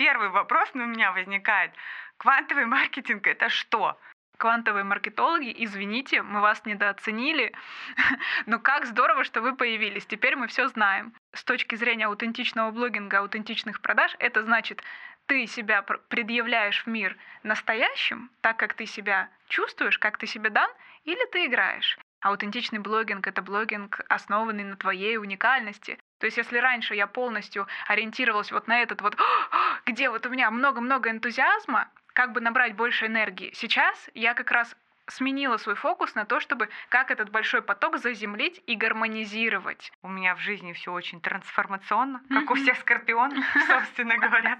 первый вопрос у меня возникает. Квантовый маркетинг — это что? квантовые маркетологи, извините, мы вас недооценили, но как здорово, что вы появились. Теперь мы все знаем. С точки зрения аутентичного блогинга, аутентичных продаж, это значит, ты себя предъявляешь в мир настоящим, так как ты себя чувствуешь, как ты себя дан, или ты играешь. Аутентичный блогинг — это блогинг, основанный на твоей уникальности. То есть если раньше я полностью ориентировалась вот на этот вот, где вот у меня много-много энтузиазма, как бы набрать больше энергии. Сейчас я как раз сменила свой фокус на то, чтобы как этот большой поток заземлить и гармонизировать. У меня в жизни все очень трансформационно, как у всех скорпионов, собственно говоря.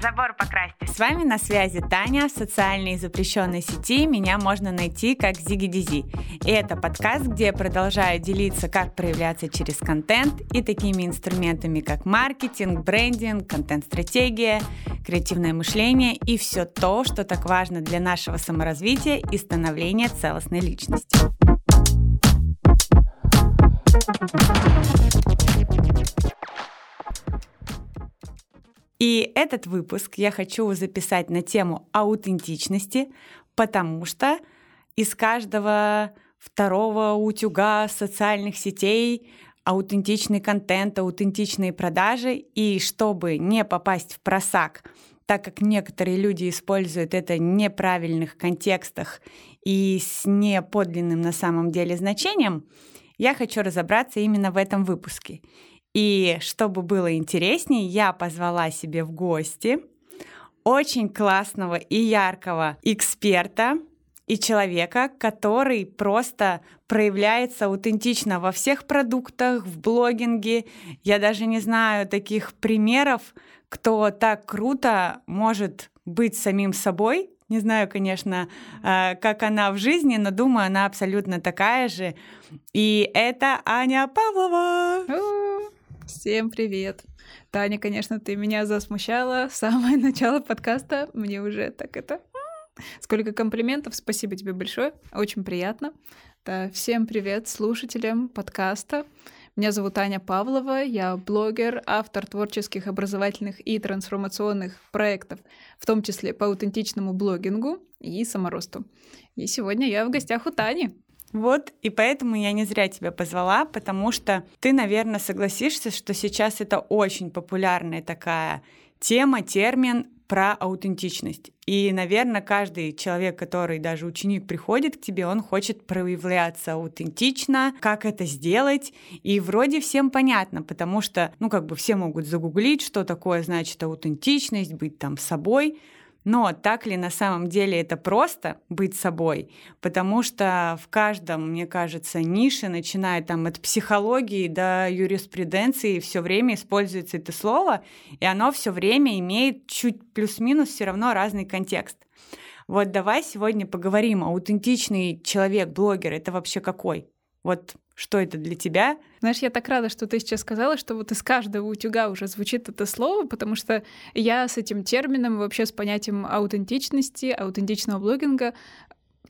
Забор покрасьте. С вами на связи Таня, в социальной запрещенной сети меня можно найти как Зиги Дизи. И это подкаст, где я продолжаю делиться, как проявляться через контент и такими инструментами, как маркетинг, брендинг, контент-стратегия, креативное мышление и все то, что так важно для нашего саморазвития и становления целостной личности. И этот выпуск я хочу записать на тему аутентичности, потому что из каждого второго утюга социальных сетей аутентичный контент, аутентичные продажи. И чтобы не попасть в просак, так как некоторые люди используют это в неправильных контекстах и с неподлинным на самом деле значением, я хочу разобраться именно в этом выпуске. И чтобы было интереснее, я позвала себе в гости очень классного и яркого эксперта и человека, который просто проявляется аутентично во всех продуктах, в блогинге. Я даже не знаю таких примеров, кто так круто может быть самим собой. Не знаю, конечно, э, как она в жизни, но думаю, она абсолютно такая же. И это Аня Павлова. Всем привет! Таня, конечно, ты меня засмущала. Самое начало подкаста мне уже так это... Сколько комплиментов, спасибо тебе большое, очень приятно. Да, всем привет слушателям подкаста. Меня зовут Аня Павлова, я блогер, автор творческих, образовательных и трансформационных проектов, в том числе по аутентичному блогингу и саморосту. И сегодня я в гостях у Тани. Вот, и поэтому я не зря тебя позвала, потому что ты, наверное, согласишься, что сейчас это очень популярная такая тема, термин про аутентичность. И, наверное, каждый человек, который даже ученик приходит к тебе, он хочет проявляться аутентично, как это сделать. И вроде всем понятно, потому что, ну, как бы все могут загуглить, что такое значит аутентичность, быть там собой. Но так ли на самом деле это просто быть собой? Потому что в каждом, мне кажется, нише, начиная там от психологии до юриспруденции, все время используется это слово, и оно все время имеет чуть плюс-минус все равно разный контекст. Вот давай сегодня поговорим, аутентичный человек, блогер, это вообще какой? Вот что это для тебя? Знаешь, я так рада, что ты сейчас сказала, что вот из каждого утюга уже звучит это слово, потому что я с этим термином, вообще с понятием аутентичности, аутентичного блогинга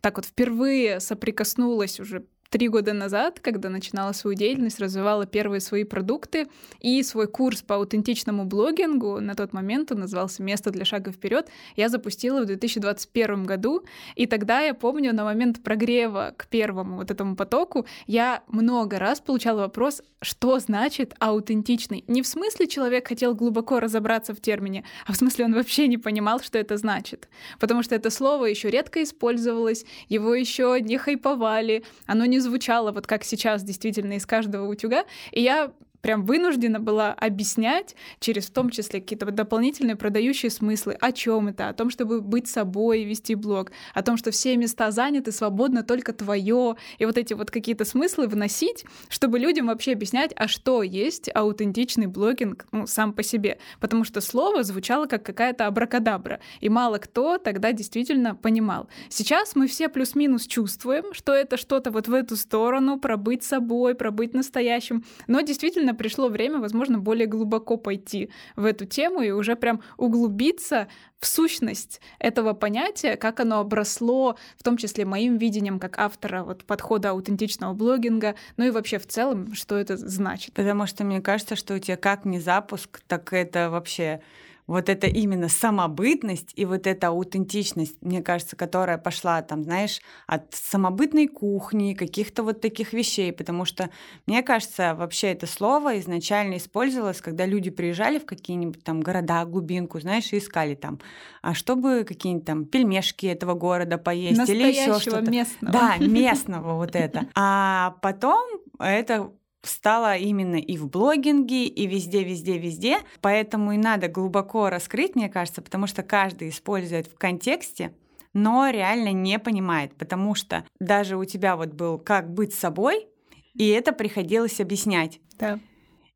так вот впервые соприкоснулась уже три года назад, когда начинала свою деятельность, развивала первые свои продукты и свой курс по аутентичному блогингу, на тот момент он назывался «Место для шага вперед», я запустила в 2021 году, и тогда я помню, на момент прогрева к первому вот этому потоку я много раз получала вопрос, что значит аутентичный. Не в смысле человек хотел глубоко разобраться в термине, а в смысле он вообще не понимал, что это значит. Потому что это слово еще редко использовалось, его еще не хайповали, оно не звучало вот как сейчас действительно из каждого утюга. И я прям вынуждена была объяснять через в том числе какие-то дополнительные продающие смыслы, о чем это, о том, чтобы быть собой, вести блог, о том, что все места заняты, свободно только твое, и вот эти вот какие-то смыслы вносить, чтобы людям вообще объяснять, а что есть аутентичный блогинг ну, сам по себе, потому что слово звучало как какая-то абракадабра, и мало кто тогда действительно понимал. Сейчас мы все плюс-минус чувствуем, что это что-то вот в эту сторону, про быть собой, про быть настоящим, но действительно действительно пришло время, возможно, более глубоко пойти в эту тему и уже прям углубиться в сущность этого понятия, как оно обросло, в том числе моим видением как автора вот подхода аутентичного блогинга, ну и вообще в целом, что это значит. Потому что мне кажется, что у тебя как не запуск, так это вообще вот это именно самобытность и вот эта аутентичность, мне кажется, которая пошла там, знаешь, от самобытной кухни, каких-то вот таких вещей, потому что, мне кажется, вообще это слово изначально использовалось, когда люди приезжали в какие-нибудь там города, глубинку, знаешь, и искали там, а чтобы какие-нибудь там пельмешки этого города поесть или еще что-то. местного. Да, местного вот это. А потом это стала именно и в блогинге, и везде, везде, везде. Поэтому и надо глубоко раскрыть, мне кажется, потому что каждый использует в контексте, но реально не понимает, потому что даже у тебя вот был «Как быть собой», и это приходилось объяснять. Да.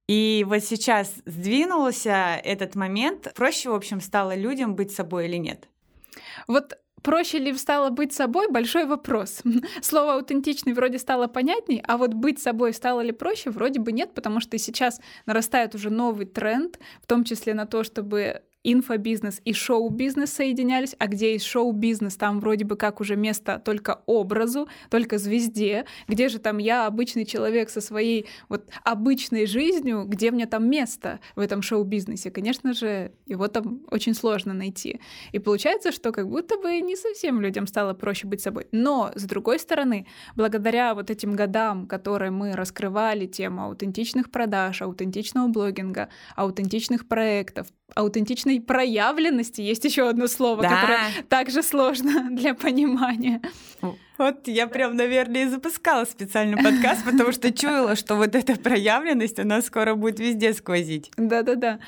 И вот сейчас сдвинулся этот момент. Проще, в общем, стало людям быть собой или нет? Вот проще ли стало быть собой, большой вопрос. Слово аутентичный вроде стало понятней, а вот быть собой стало ли проще, вроде бы нет, потому что сейчас нарастает уже новый тренд, в том числе на то, чтобы инфобизнес и шоу-бизнес соединялись, а где есть шоу-бизнес, там вроде бы как уже место только образу, только звезде, где же там я, обычный человек со своей вот обычной жизнью, где мне там место в этом шоу-бизнесе? Конечно же, его там очень сложно найти. И получается, что как будто бы не совсем людям стало проще быть собой. Но, с другой стороны, благодаря вот этим годам, которые мы раскрывали тему аутентичных продаж, аутентичного блогинга, аутентичных проектов, аутентичной проявленности есть еще одно слово, да. которое также сложно для понимания. Вот я прям, наверное, и запускала специальный подкаст, потому что чуяла, что вот эта проявленность, она скоро будет везде сквозить. Да-да-да.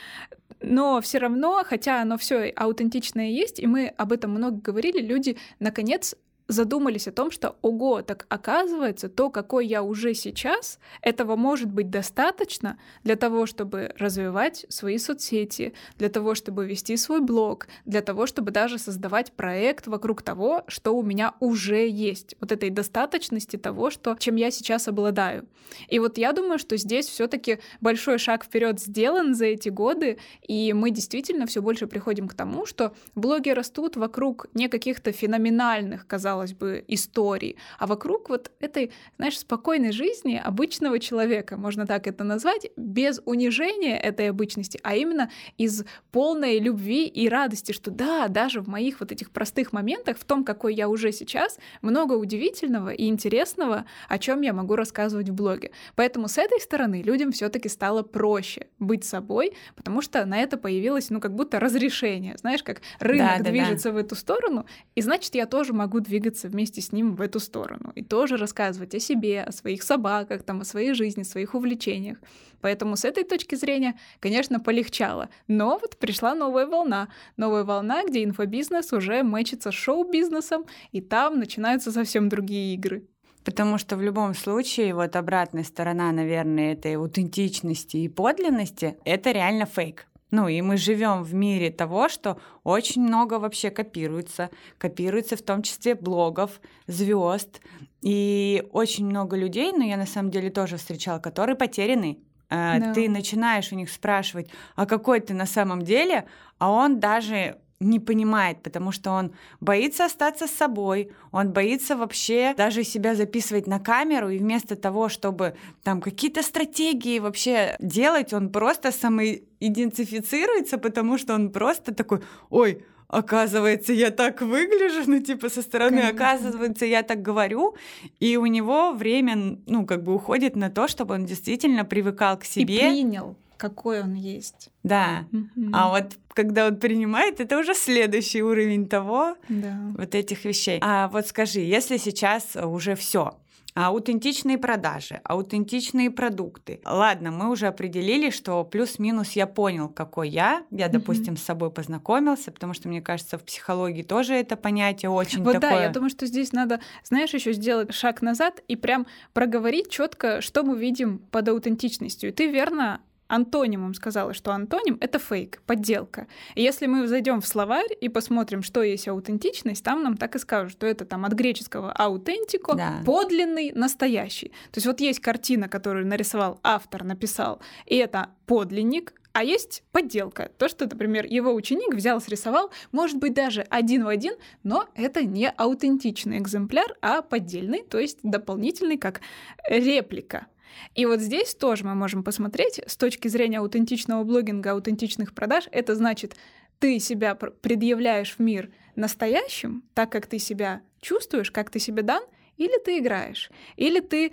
Но все равно, хотя оно все аутентичное есть, и мы об этом много говорили, люди наконец задумались о том, что, ого, так оказывается, то, какой я уже сейчас, этого может быть достаточно для того, чтобы развивать свои соцсети, для того, чтобы вести свой блог, для того, чтобы даже создавать проект вокруг того, что у меня уже есть. Вот этой достаточности того, что, чем я сейчас обладаю. И вот я думаю, что здесь все-таки большой шаг вперед сделан за эти годы, и мы действительно все больше приходим к тому, что блоги растут вокруг не каких-то феноменальных, казалось казалось бы, истории, а вокруг вот этой, знаешь, спокойной жизни обычного человека, можно так это назвать, без унижения этой обычности, а именно из полной любви и радости, что да, даже в моих вот этих простых моментах, в том, какой я уже сейчас, много удивительного и интересного, о чем я могу рассказывать в блоге. Поэтому с этой стороны людям все-таки стало проще быть собой, потому что на это появилось, ну, как будто разрешение. Знаешь, как рынок да, движется да. в эту сторону, и значит, я тоже могу двигаться двигаться вместе с ним в эту сторону и тоже рассказывать о себе, о своих собаках, там, о своей жизни, своих увлечениях. Поэтому с этой точки зрения, конечно, полегчало. Но вот пришла новая волна. Новая волна, где инфобизнес уже мэчится с шоу-бизнесом, и там начинаются совсем другие игры. Потому что в любом случае вот обратная сторона, наверное, этой аутентичности и подлинности — это реально фейк. Ну и мы живем в мире того, что очень много вообще копируется. Копируется в том числе блогов, звезд. И очень много людей, но я на самом деле тоже встречала, которые потеряны. Э, да. Ты начинаешь у них спрашивать, а какой ты на самом деле, а он даже не понимает, потому что он боится остаться с собой, он боится вообще даже себя записывать на камеру, и вместо того, чтобы там какие-то стратегии вообще делать, он просто самоидентифицируется, потому что он просто такой, ой, оказывается, я так выгляжу, ну, типа, со стороны, Конечно. оказывается, я так говорю, и у него время, ну, как бы уходит на то, чтобы он действительно привыкал к себе. И принял какой он есть. Да. Mm-hmm. А вот когда он принимает, это уже следующий уровень того, да. вот этих вещей. А вот скажи, если сейчас уже все, аутентичные продажи, аутентичные продукты. Ладно, мы уже определили, что плюс-минус я понял, какой я. Я, допустим, mm-hmm. с собой познакомился, потому что мне кажется, в психологии тоже это понятие очень вот такое. да, я думаю, что здесь надо, знаешь, еще сделать шаг назад и прям проговорить четко, что мы видим под аутентичностью. И ты верно антонимом сказала, что антоним — это фейк, подделка. И если мы зайдем в словарь и посмотрим, что есть аутентичность, там нам так и скажут, что это там от греческого аутентико, да. подлинный, настоящий. То есть вот есть картина, которую нарисовал автор, написал, и это подлинник, а есть подделка. То, что, например, его ученик взял, срисовал, может быть, даже один в один, но это не аутентичный экземпляр, а поддельный, то есть дополнительный, как реплика. И вот здесь тоже мы можем посмотреть с точки зрения аутентичного блогинга, аутентичных продаж, это значит, ты себя предъявляешь в мир настоящим, так как ты себя чувствуешь, как ты себе дан, или ты играешь, или ты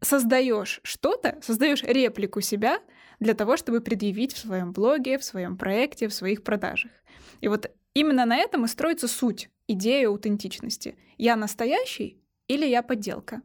создаешь что-то, создаешь реплику себя, для того, чтобы предъявить в своем блоге, в своем проекте, в своих продажах. И вот именно на этом и строится суть, идея аутентичности. Я настоящий или я подделка?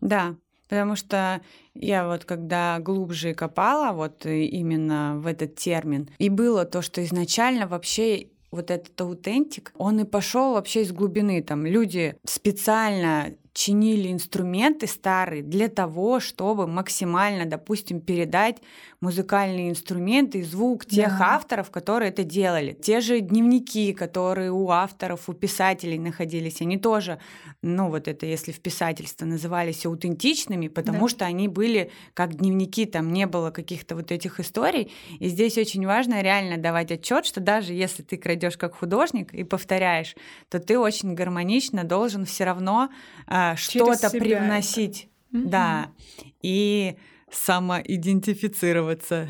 Да, Потому что я вот когда глубже копала вот именно в этот термин, и было то, что изначально вообще вот этот аутентик, он и пошел вообще из глубины. Там люди специально чинили инструменты старые для того, чтобы максимально, допустим, передать музыкальные инструменты и звук тех да. авторов, которые это делали. Те же дневники, которые у авторов, у писателей находились, они тоже, ну вот это если в писательстве назывались аутентичными, потому да. что они были как дневники, там не было каких-то вот этих историй. И здесь очень важно реально давать отчет, что даже если ты крадешь как художник и повторяешь, то ты очень гармонично должен все равно э, что-то привносить. Это. Да. И самоидентифицироваться.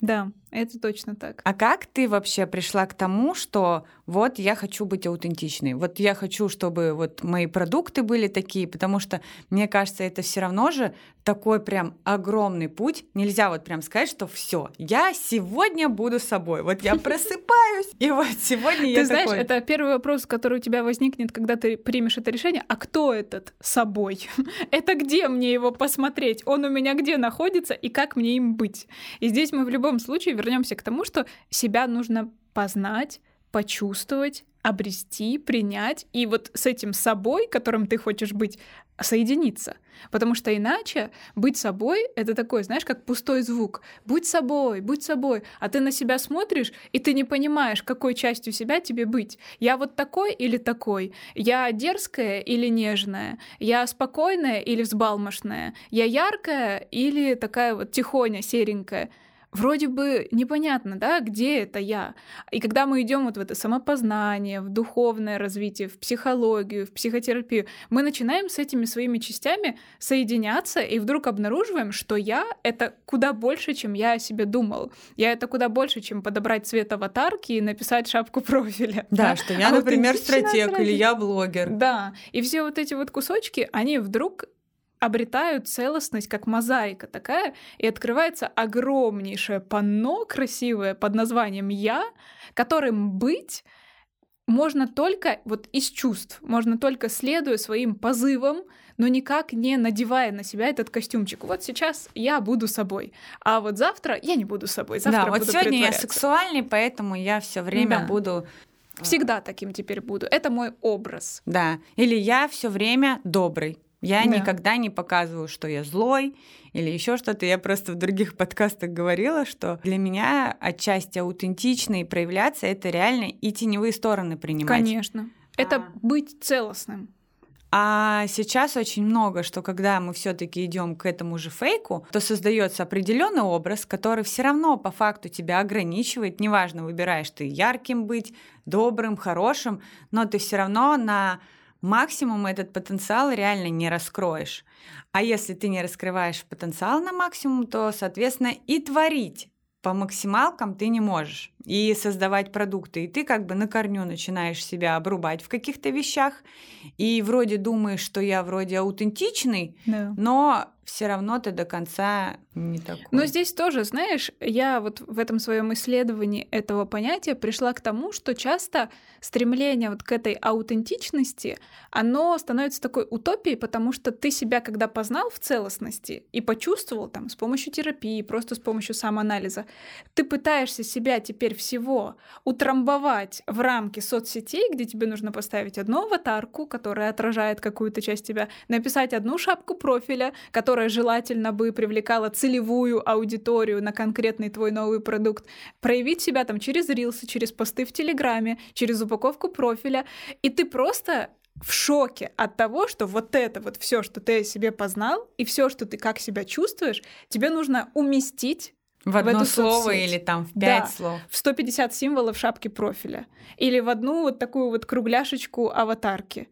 Да, это точно так. А как ты вообще пришла к тому, что вот я хочу быть аутентичной, вот я хочу, чтобы вот мои продукты были такие, потому что мне кажется, это все равно же такой прям огромный путь. Нельзя вот прям сказать, что все, я сегодня буду собой. Вот я просыпаюсь, и вот сегодня я Ты знаешь, это первый вопрос, который у тебя возникнет, когда ты примешь это решение. А кто этот собой? Это где мне его посмотреть? Он у меня где находится и как мне им быть? И здесь мы в любом случае вернемся к тому, что себя нужно познать, почувствовать, обрести, принять и вот с этим собой, которым ты хочешь быть, соединиться. Потому что иначе быть собой — это такой, знаешь, как пустой звук. Будь собой, будь собой. А ты на себя смотришь, и ты не понимаешь, какой частью себя тебе быть. Я вот такой или такой? Я дерзкая или нежная? Я спокойная или взбалмошная? Я яркая или такая вот тихоня, серенькая? Вроде бы непонятно, да, где это я. И когда мы идем вот в это самопознание, в духовное развитие, в психологию, в психотерапию, мы начинаем с этими своими частями соединяться и вдруг обнаруживаем, что я — это куда больше, чем я о себе думал. Я — это куда больше, чем подобрать цвет аватарки и написать шапку профиля. Да, да? что я, а например, стратег или я блогер. Да, и все вот эти вот кусочки, они вдруг обретают целостность, как мозаика такая, и открывается огромнейшее панно красивое под названием «Я», которым быть можно только вот из чувств, можно только следуя своим позывам, но никак не надевая на себя этот костюмчик. Вот сейчас я буду собой, а вот завтра я не буду собой. Завтра да, вот сегодня я сексуальный, поэтому я все время да. буду Всегда таким теперь буду. Это мой образ. Да. Или я все время добрый. Я да. никогда не показываю, что я злой или еще что-то. Я просто в других подкастах говорила, что для меня отчасти аутентично и проявляться это реально и теневые стороны принимать. Конечно. Это а... быть целостным. А сейчас очень много, что когда мы все-таки идем к этому же фейку, то создается определенный образ, который все равно по факту тебя ограничивает. Неважно, выбираешь ты ярким быть, добрым, хорошим, но ты все равно на максимум этот потенциал реально не раскроешь. А если ты не раскрываешь потенциал на максимум, то, соответственно, и творить по максималкам ты не можешь. И создавать продукты. И ты как бы на корню начинаешь себя обрубать в каких-то вещах. И вроде думаешь, что я вроде аутентичный, да. но все равно ты до конца не такой. Но здесь тоже, знаешь, я вот в этом своем исследовании этого понятия пришла к тому, что часто стремление вот к этой аутентичности, оно становится такой утопией, потому что ты себя, когда познал в целостности и почувствовал там с помощью терапии, просто с помощью самоанализа, ты пытаешься себя теперь всего утрамбовать в рамки соцсетей, где тебе нужно поставить одну аватарку, которая отражает какую-то часть тебя, написать одну шапку профиля, которая желательно бы привлекала целевую аудиторию на конкретный твой новый продукт, проявить себя там через рилсы, через посты в Телеграме, через упаковку профиля, и ты просто в шоке от того, что вот это вот все, что ты о себе познал, и все, что ты как себя чувствуешь, тебе нужно уместить в одно в эту слово соцсеть. или там в пять Да. слов. в 150 символов шапки профиля. Или в одну вот такую вот кругляшечку аватарки.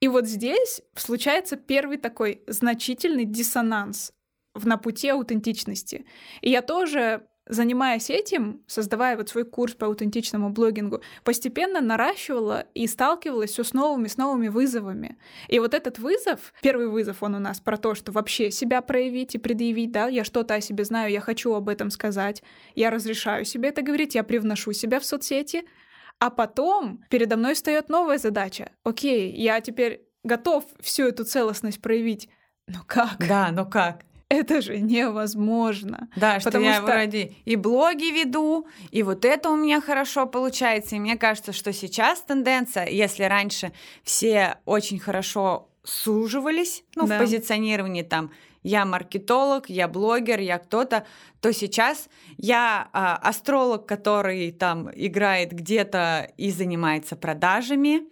И вот здесь случается первый такой значительный диссонанс в, на пути аутентичности. И я тоже занимаясь этим, создавая вот свой курс по аутентичному блогингу, постепенно наращивала и сталкивалась все с новыми, с новыми вызовами. И вот этот вызов, первый вызов, он у нас про то, что вообще себя проявить и предъявить, да, я что-то о себе знаю, я хочу об этом сказать, я разрешаю себе это говорить, я привношу себя в соцсети, а потом передо мной встает новая задача. Окей, я теперь готов всю эту целостность проявить. Но как? Да, но как? Это же невозможно. Да, что Потому я что- вроде и блоги веду, и вот это у меня хорошо получается. И мне кажется, что сейчас тенденция, если раньше все очень хорошо суживались, ну, Да. в позиционировании там я маркетолог, я блогер, я кто-то, то сейчас я а, астролог, который там играет где-то и занимается продажами.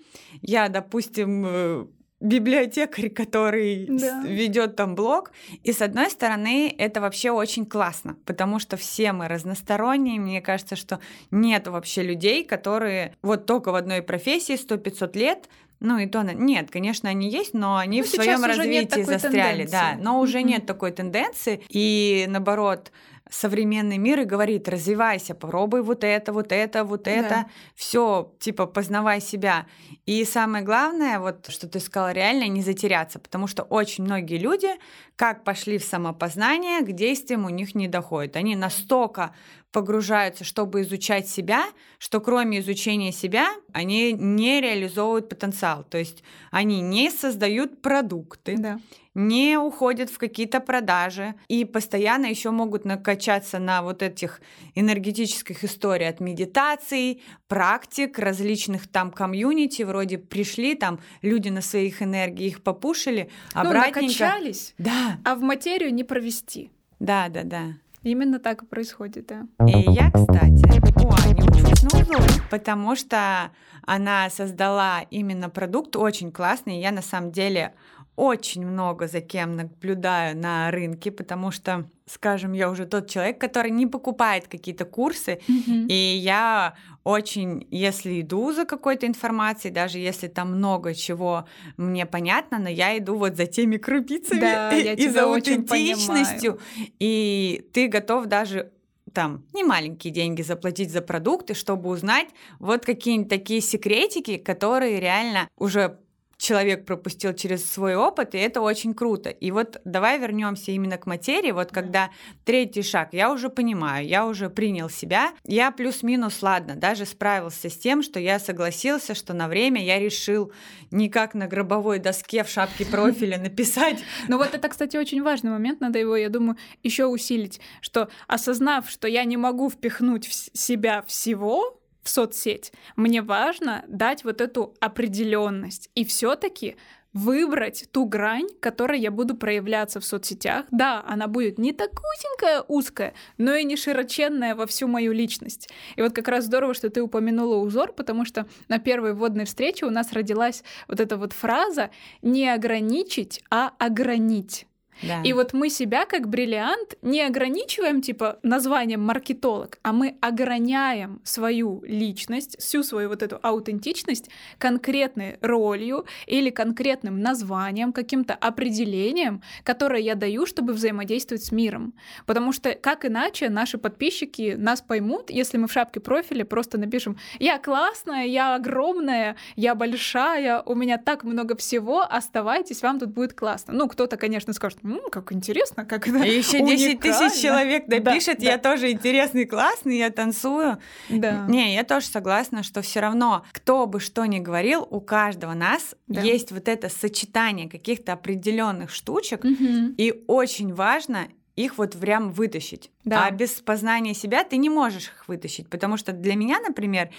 Я, допустим, э, библиотекарь, который Да. ведет там блог. И с одной стороны, это вообще очень классно, потому что все мы разносторонние. Мне кажется, что нет вообще людей, которые вот только в одной профессии 100-500 лет. Ну и то, нет, конечно, они есть, но они Ну, в своем развитии застряли, да. тенденции. Но уже Мгм. нет такой тенденции. И наоборот, современный мир и говорит, развивайся, попробуй вот это, вот это, вот это, Да. все, типа, познавай себя. И самое главное, вот что ты сказала, реально не затеряться, потому что очень многие люди, как пошли в самопознание, к действиям у них не доходит. Они настолько погружаются, чтобы изучать себя, что кроме изучения себя, они не реализовывают потенциал. То есть они не создают продукты, Да. не уходят в какие-то продажи и постоянно еще могут накачаться на вот этих энергетических историях от медитаций, практик, различных там комьюнити, вроде пришли там люди на своих энергиях их попушили, Ну, обратненько... накачались, да, а в материю не провести. да, да, да. Именно так и происходит, да. И я, кстати, у Ани учусь на узоре, потому что она создала именно продукт очень классный. Я на самом деле очень много за кем наблюдаю на рынке, потому что, скажем, я уже тот человек, который не покупает какие-то курсы, и я очень, если иду за какой-то информацией, даже если там много чего мне понятно, но я иду вот за теми крупицами Да, я и за аутентичностью. И ты готов даже там не маленькие деньги заплатить за продукты, чтобы узнать вот какие-нибудь такие секретики, которые реально уже человек пропустил через свой опыт, и это очень круто. И вот давай вернемся именно к материи. Вот когда третий шаг, я уже понимаю, я уже принял себя, я плюс-минус, ладно, даже справился с тем, что я согласился, что на время я решил не как на гробовой доске в шапке профиля написать Ну вот это, кстати, очень важный момент, надо его, я думаю, еще усилить, что осознав, что я не могу впихнуть в себя всего в соцсеть, мне важно дать вот эту определенность и все-таки выбрать ту грань, которой я буду проявляться в соцсетях. Да, она будет не так узенькая, узкая, но и не широченная во всю мою личность. И вот как раз здорово, что ты упомянула узор, потому что на первой вводной встрече у нас родилась вот эта вот фраза «не ограничить, а огранить». Да. И вот мы себя как бриллиант не ограничиваем типа названием маркетолог, а мы ограняем свою личность, всю свою вот эту аутентичность конкретной ролью или конкретным названием, каким-то определением, которое я даю, чтобы взаимодействовать с миром. Потому что как иначе наши подписчики нас поймут, если мы в шапке профиля просто напишем «Я классная, я огромная, я большая, у меня так много всего, оставайтесь, вам тут будет классно». Ну, кто-то, конечно, скажет «М, как интересно, как это И еще 10 тысяч уникально». человек Да, напишет, да. я тоже интересный, классный, я танцую. Да. Не, я тоже согласна, что все равно, кто бы что ни говорил, у каждого нас Да. есть вот это сочетание каких-то определенных штучек, Мгм. и очень важно их вот прям вытащить. Да. А без познания себя ты не можешь их вытащить, потому что для меня, например,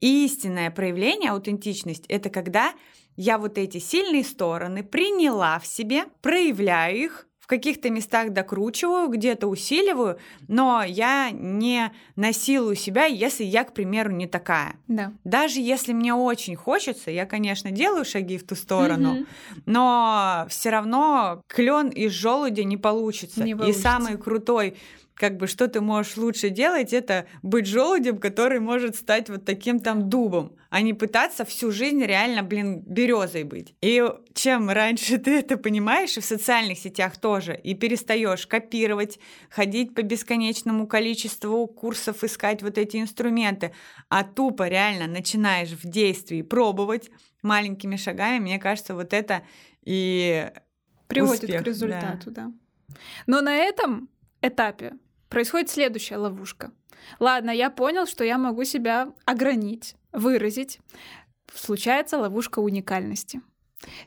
истинное проявление аутентичность это когда я вот эти сильные стороны приняла в себе, проявляю их в каких-то местах докручиваю, где-то усиливаю, но я не насилую себя, если я, к примеру, не такая. Да. Даже если мне очень хочется, я, конечно, делаю шаги в ту сторону, mm-hmm. но все равно клен из желудя не получится. Не получится. И самый крутой как бы что ты можешь лучше делать, это быть желудем, который может стать вот таким там дубом, а не пытаться всю жизнь реально, блин, березой быть. И чем раньше ты это понимаешь, и в социальных сетях тоже, и перестаешь копировать, ходить по бесконечному количеству курсов, искать вот эти инструменты, а тупо реально начинаешь в действии пробовать маленькими шагами, мне кажется, вот это и приводит успех, к результату, да. да. Но на этом этапе происходит следующая ловушка. Ладно, я понял, что я могу себя огранить, выразить. Случается ловушка уникальности.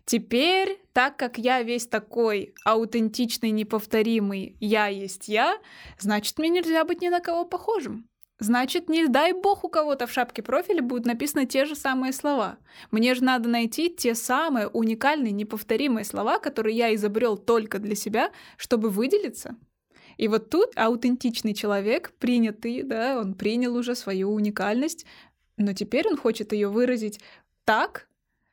Теперь, так как я весь такой аутентичный, неповторимый, я есть я, значит, мне нельзя быть ни на кого похожим. Значит, не дай бог у кого-то в шапке профиля будут написаны те же самые слова. Мне же надо найти те самые уникальные, неповторимые слова, которые я изобрел только для себя, чтобы выделиться. И вот тут аутентичный человек, принятый, да, он принял уже свою уникальность, но теперь он хочет ее выразить так,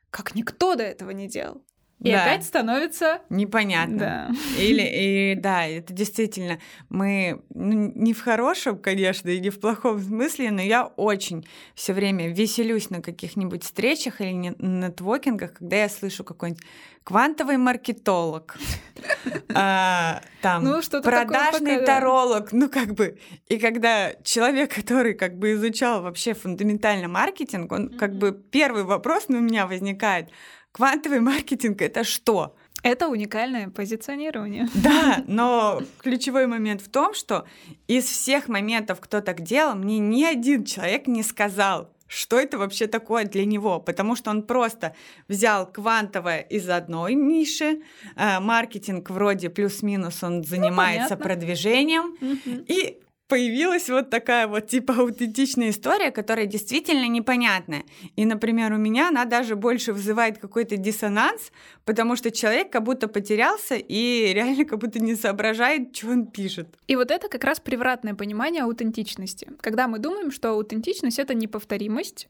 как никто до этого не делал. И да. опять становится непонятно. Да. Или и да, это действительно мы ну, не в хорошем, конечно, и не в плохом смысле, но я очень все время веселюсь на каких-нибудь встречах или на нетворкингах, когда я слышу какой-нибудь квантовый маркетолог, а, там ну, продажный таролог, ну как бы, и когда человек, который как бы изучал вообще фундаментально маркетинг, он как бы первый вопрос у меня возникает Квантовый маркетинг — это что? Это уникальное позиционирование. Да, но ключевой момент в том, что из всех моментов, кто так делал, мне ни один человек не сказал, что это вообще такое для него, потому что он просто взял квантовое из одной ниши, э, маркетинг вроде плюс-минус он занимается ну, продвижением, угу. и появилась вот такая вот типа аутентичная история, которая действительно непонятная. И, например, у меня она даже больше вызывает какой-то диссонанс, потому что человек как будто потерялся и реально как будто не соображает, что он пишет. И вот это как раз превратное понимание аутентичности. Когда мы думаем, что аутентичность — это неповторимость,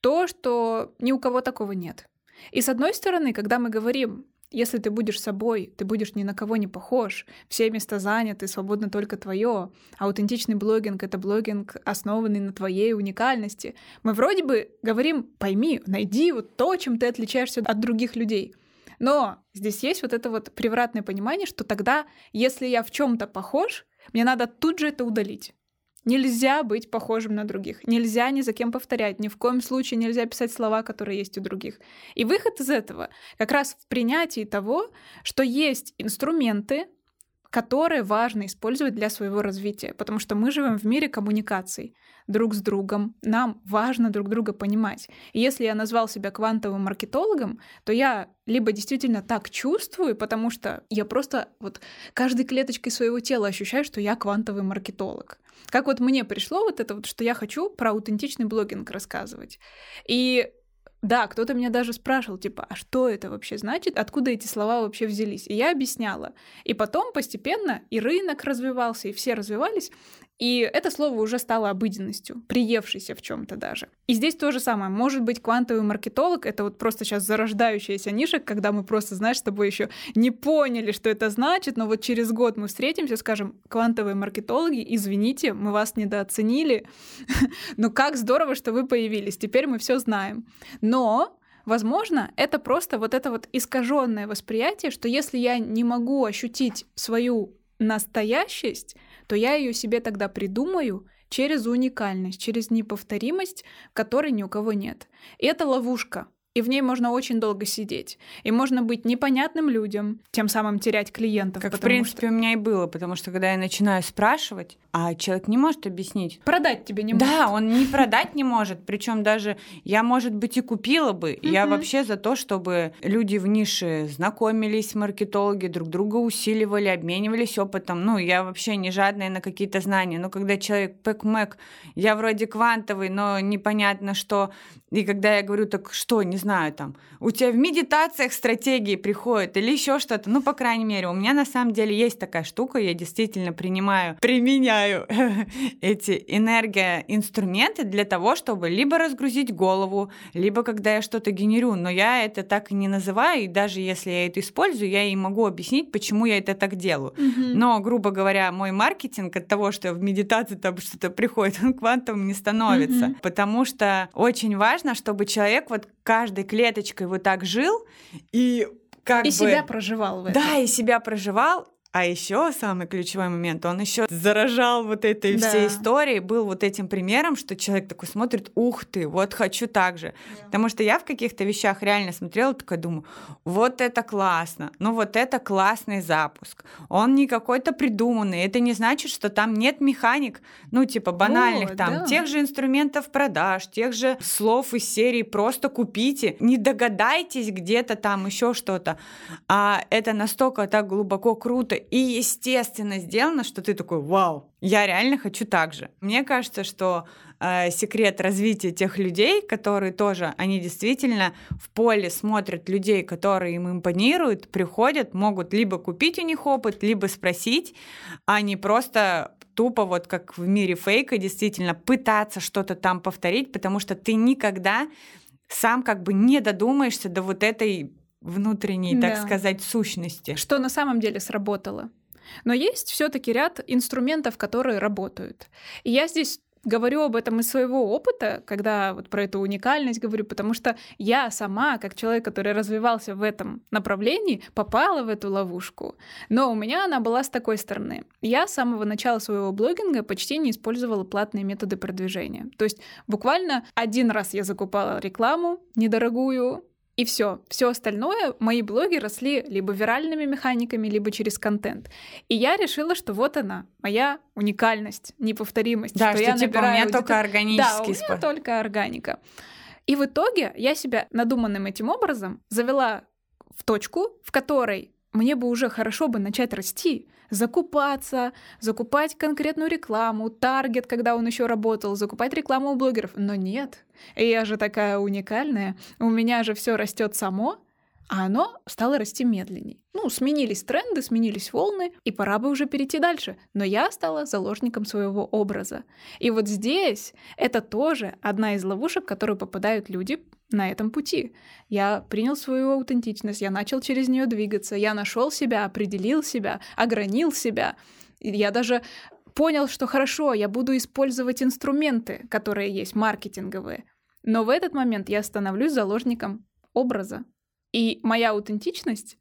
то, что ни у кого такого нет. И с одной стороны, когда мы говорим если ты будешь собой, ты будешь ни на кого не похож, все места заняты, свободно только твое. Аутентичный блогинг — это блогинг, основанный на твоей уникальности. Мы вроде бы говорим, пойми, найди вот то, чем ты отличаешься от других людей. Но здесь есть вот это вот превратное понимание, что тогда, если я в чем-то похож, мне надо тут же это удалить. Нельзя быть похожим на других. Нельзя ни за кем повторять. Ни в коем случае нельзя писать слова, которые есть у других. И выход из этого как раз в принятии того, что есть инструменты, которые важно использовать для своего развития, потому что мы живем в мире коммуникаций друг с другом, нам важно друг друга понимать. И если я назвал себя квантовым маркетологом, то я либо действительно так чувствую, потому что я просто вот каждой клеточкой своего тела ощущаю, что я квантовый маркетолог. Как вот мне пришло вот это вот, что я хочу про аутентичный блогинг рассказывать. И да, кто-то меня даже спрашивал, типа, а что это вообще значит, откуда эти слова вообще взялись? И я объясняла. И потом постепенно и рынок развивался, и все развивались, и это слово уже стало обыденностью, приевшейся в чем-то даже. И здесь то же самое. Может быть, квантовый маркетолог — это вот просто сейчас зарождающаяся ниша, когда мы просто, знаешь, с тобой еще не поняли, что это значит, но вот через год мы встретимся, скажем, квантовые маркетологи, извините, мы вас недооценили, но как здорово, что вы появились, теперь мы все знаем. Но Возможно, это просто вот это вот искаженное восприятие, что если я не могу ощутить свою настоящесть, то я ее себе тогда придумаю через уникальность, через неповторимость, которой ни у кого нет. И это ловушка и в ней можно очень долго сидеть. И можно быть непонятным людям, тем самым терять клиентов. Как, в принципе, что... у меня и было, потому что когда я начинаю спрашивать, а человек не может объяснить. Продать тебе не может. Да, он не продать не может. Причем даже я, может быть, и купила бы. Я вообще за то, чтобы люди в нише знакомились, маркетологи друг друга усиливали, обменивались опытом. Ну, я вообще не жадная на какие-то знания. Но когда человек пэк-мэк, я вроде квантовый, но непонятно что. И когда я говорю, так что, не знаю, там, у тебя в медитациях стратегии приходят или еще что-то. Ну, по крайней мере, у меня на самом деле есть такая штука, я действительно принимаю, применяю эти энергоинструменты для того, чтобы либо разгрузить голову, либо когда я что-то генерю, но я это так и не называю, и даже если я это использую, я ей могу объяснить, почему я это так делаю. Mm-hmm. Но, грубо говоря, мой маркетинг от того, что в медитации там что-то приходит, он квантовым не становится, mm-hmm. потому что очень важно, чтобы человек вот каждой клеточкой вот так жил и как и бы... себя проживал в этом. Да, и себя проживал, а еще самый ключевой момент, он еще заражал вот этой да. всей историей, был вот этим примером, что человек такой смотрит, ух ты, вот хочу так же. Да. Потому что я в каких-то вещах реально смотрела, такая думаю, вот это классно, ну вот это классный запуск. Он не какой-то придуманный, это не значит, что там нет механик, ну типа банальных О, там, да. тех же инструментов продаж, тех же слов из серии «просто купите», не догадайтесь где-то там еще что-то. А это настолько так глубоко круто и естественно сделано, что ты такой, вау, я реально хочу так же. Мне кажется, что э, секрет развития тех людей, которые тоже, они действительно в поле смотрят людей, которые им импонируют, приходят, могут либо купить у них опыт, либо спросить, а не просто тупо вот как в мире фейка действительно пытаться что-то там повторить, потому что ты никогда сам как бы не додумаешься до вот этой внутренней, да. так сказать, сущности. Что на самом деле сработало. Но есть все-таки ряд инструментов, которые работают. И я здесь говорю об этом из своего опыта, когда вот про эту уникальность говорю, потому что я сама, как человек, который развивался в этом направлении, попала в эту ловушку. Но у меня она была с такой стороны. Я с самого начала своего блогинга почти не использовала платные методы продвижения. То есть буквально один раз я закупала рекламу недорогую, и все. Все остальное мои блоги росли либо виральными механиками, либо через контент. И я решила, что вот она, моя уникальность, неповторимость. Да, что, что я типа у меня только органический Да, у меня только органика. И в итоге я себя надуманным этим образом завела в точку, в которой мне бы уже хорошо бы начать расти, закупаться, закупать конкретную рекламу, таргет, когда он еще работал, закупать рекламу у блогеров. Но нет, я же такая уникальная, у меня же все растет само, а оно стало расти медленней. Ну, сменились тренды, сменились волны, и пора бы уже перейти дальше. Но я стала заложником своего образа. И вот здесь это тоже одна из ловушек, в которую попадают люди на этом пути. Я принял свою аутентичность, я начал через нее двигаться, я нашел себя, определил себя, огранил себя. Я даже понял, что хорошо, я буду использовать инструменты, которые есть, маркетинговые. Но в этот момент я становлюсь заложником образа. И моя аутентичность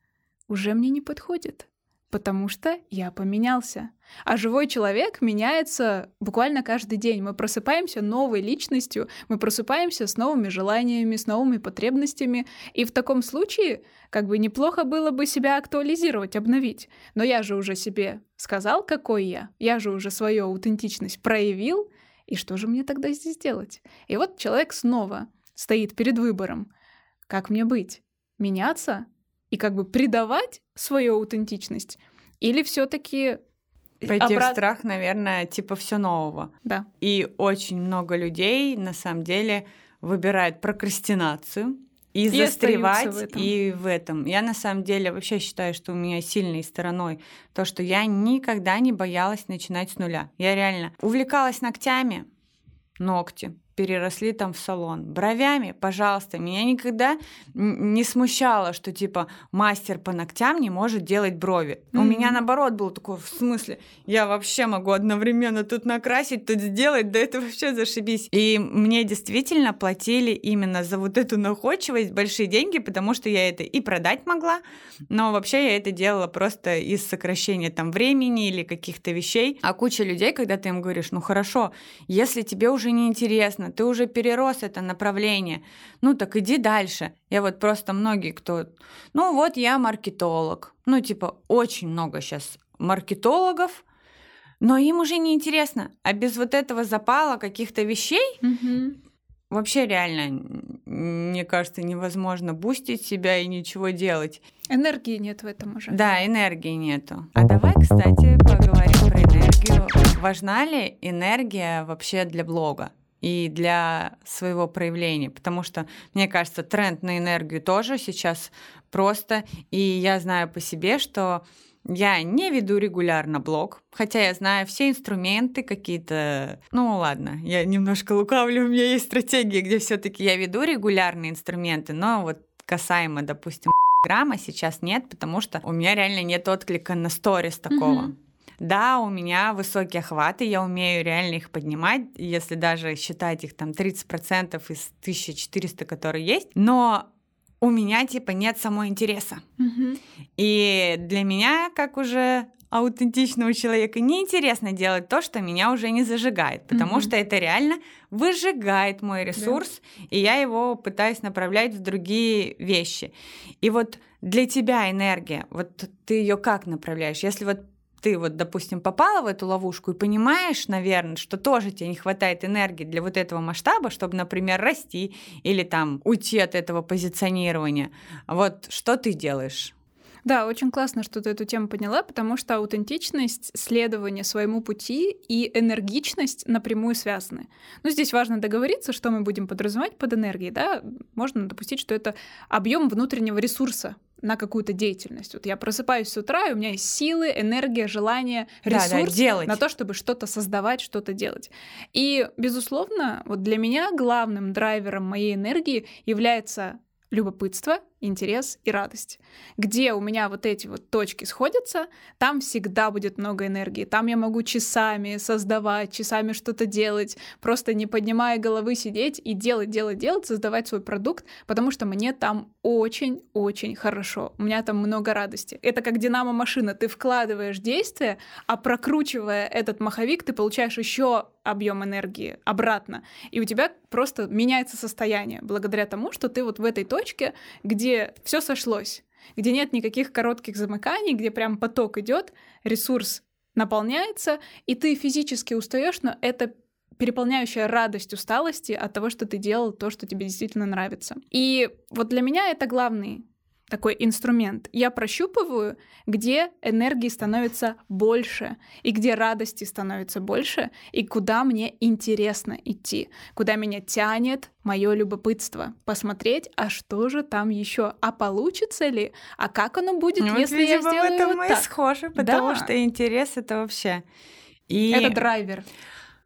уже мне не подходит потому что я поменялся. А живой человек меняется буквально каждый день. Мы просыпаемся новой личностью, мы просыпаемся с новыми желаниями, с новыми потребностями. И в таком случае как бы неплохо было бы себя актуализировать, обновить. Но я же уже себе сказал, какой я. Я же уже свою аутентичность проявил. И что же мне тогда здесь делать? И вот человек снова стоит перед выбором. Как мне быть? Меняться и как бы придавать свою аутентичность, или все-таки Пойти обрат... в страх, наверное, типа все нового. Да. И очень много людей на самом деле выбирают прокрастинацию и, и застревать в этом. и в этом. Я на самом деле вообще считаю, что у меня сильной стороной то, что я никогда не боялась начинать с нуля. Я реально увлекалась ногтями, ногти, переросли там в салон. Бровями, пожалуйста, меня никогда не смущало, что типа мастер по ногтям не может делать брови. Mm-hmm. У меня наоборот было такое, в смысле, я вообще могу одновременно тут накрасить, тут сделать, да это вообще зашибись. И мне действительно платили именно за вот эту находчивость большие деньги, потому что я это и продать могла, но вообще я это делала просто из сокращения там времени или каких-то вещей. А куча людей, когда ты им говоришь, ну хорошо, если тебе уже не интересно, классно, ты уже перерос это направление, ну так иди дальше. Я вот просто многие, кто, ну вот я маркетолог, ну типа очень много сейчас маркетологов, но им уже не интересно, а без вот этого запала каких-то вещей mm-hmm. вообще реально, мне кажется, невозможно бустить себя и ничего делать. Энергии нет в этом уже. Да, энергии нету. А давай, кстати, поговорим про энергию. Важна ли энергия вообще для блога? И для своего проявления, потому что, мне кажется, тренд на энергию тоже сейчас просто, и я знаю по себе, что я не веду регулярно блог, хотя я знаю все инструменты какие-то. Ну ладно, я немножко лукавлю, у меня есть стратегии, где все-таки я веду регулярные инструменты, но вот касаемо, допустим, грамма сейчас нет, потому что у меня реально нет отклика на сторис такого. Mm-hmm. Да, у меня высокие охваты, я умею реально их поднимать, если даже считать их там 30% из 1400, которые есть, но у меня типа нет самого интереса. Угу. И для меня, как уже аутентичного человека, неинтересно делать то, что меня уже не зажигает, потому угу. что это реально выжигает мой ресурс, да. и я его пытаюсь направлять в другие вещи. И вот для тебя энергия, вот ты ее как направляешь? Если вот ты вот, допустим, попала в эту ловушку и понимаешь, наверное, что тоже тебе не хватает энергии для вот этого масштаба, чтобы, например, расти или там уйти от этого позиционирования, вот что ты делаешь? Да, очень классно, что ты эту тему поняла, потому что аутентичность, следование своему пути и энергичность напрямую связаны. Ну, здесь важно договориться, что мы будем подразумевать под энергией, да. Можно допустить, что это объем внутреннего ресурса, на какую-то деятельность. Вот я просыпаюсь с утра, и у меня есть силы, энергия, желание, ресурс да, да, делать. на то, чтобы что-то создавать, что-то делать. И, безусловно, вот для меня главным драйвером моей энергии является любопытство, интерес и радость. Где у меня вот эти вот точки сходятся, там всегда будет много энергии. Там я могу часами создавать, часами что-то делать, просто не поднимая головы сидеть и делать, делать, делать, создавать свой продукт, потому что мне там очень-очень хорошо. У меня там много радости. Это как динамо-машина. Ты вкладываешь действие, а прокручивая этот маховик, ты получаешь еще объем энергии обратно. И у тебя просто меняется состояние благодаря тому, что ты вот в этой точке, где где все сошлось, где нет никаких коротких замыканий, где прям поток идет, ресурс наполняется, и ты физически устаешь, но это переполняющая радость усталости от того, что ты делал то, что тебе действительно нравится. И вот для меня это главный такой инструмент. Я прощупываю, где энергии становится больше, и где радости становится больше, и куда мне интересно идти, куда меня тянет мое любопытство, посмотреть, а что же там еще, а получится ли, а как оно будет, ну, если вот, видимо, я сделаю в этом вот мы так. схожи, потому да. что интерес это вообще. И... Это драйвер.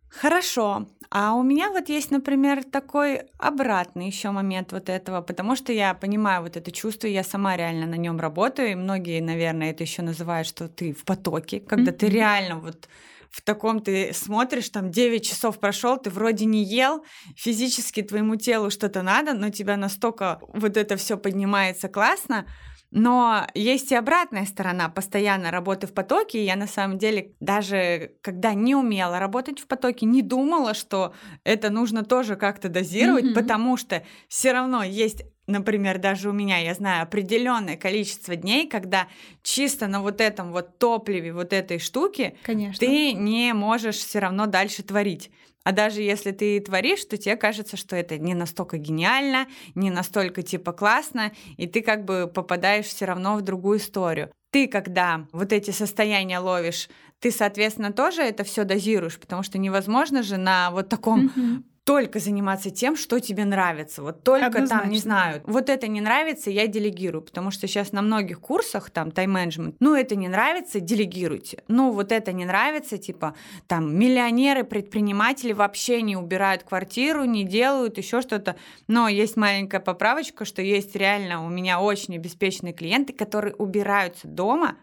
Хорошо. А у меня вот есть, например, такой обратный еще момент вот этого, потому что я понимаю вот это чувство, я сама реально на нем работаю, и многие, наверное, это еще называют, что ты в потоке, когда mm-hmm. ты реально вот в таком ты смотришь, там 9 часов прошел, ты вроде не ел, физически твоему телу что-то надо, но тебя настолько вот это все поднимается классно, но есть и обратная сторона постоянно работы в потоке. я на самом деле даже когда не умела работать в потоке, не думала, что это нужно тоже как-то дозировать, mm-hmm. потому что все равно есть например, даже у меня, я знаю, определенное количество дней, когда чисто на вот этом вот топливе вот этой штуки Конечно. ты не можешь все равно дальше творить. А даже если ты творишь, то тебе кажется, что это не настолько гениально, не настолько типа классно, и ты как бы попадаешь все равно в другую историю. Ты, когда вот эти состояния ловишь, ты, соответственно, тоже это все дозируешь, потому что невозможно же на вот таком mm-hmm только заниматься тем, что тебе нравится. Вот только Однозначно. там, не знаю, вот это не нравится, я делегирую, потому что сейчас на многих курсах там тайм-менеджмент, ну это не нравится, делегируйте. Ну вот это не нравится, типа там миллионеры, предприниматели вообще не убирают квартиру, не делают еще что-то. Но есть маленькая поправочка, что есть реально у меня очень обеспеченные клиенты, которые убираются дома,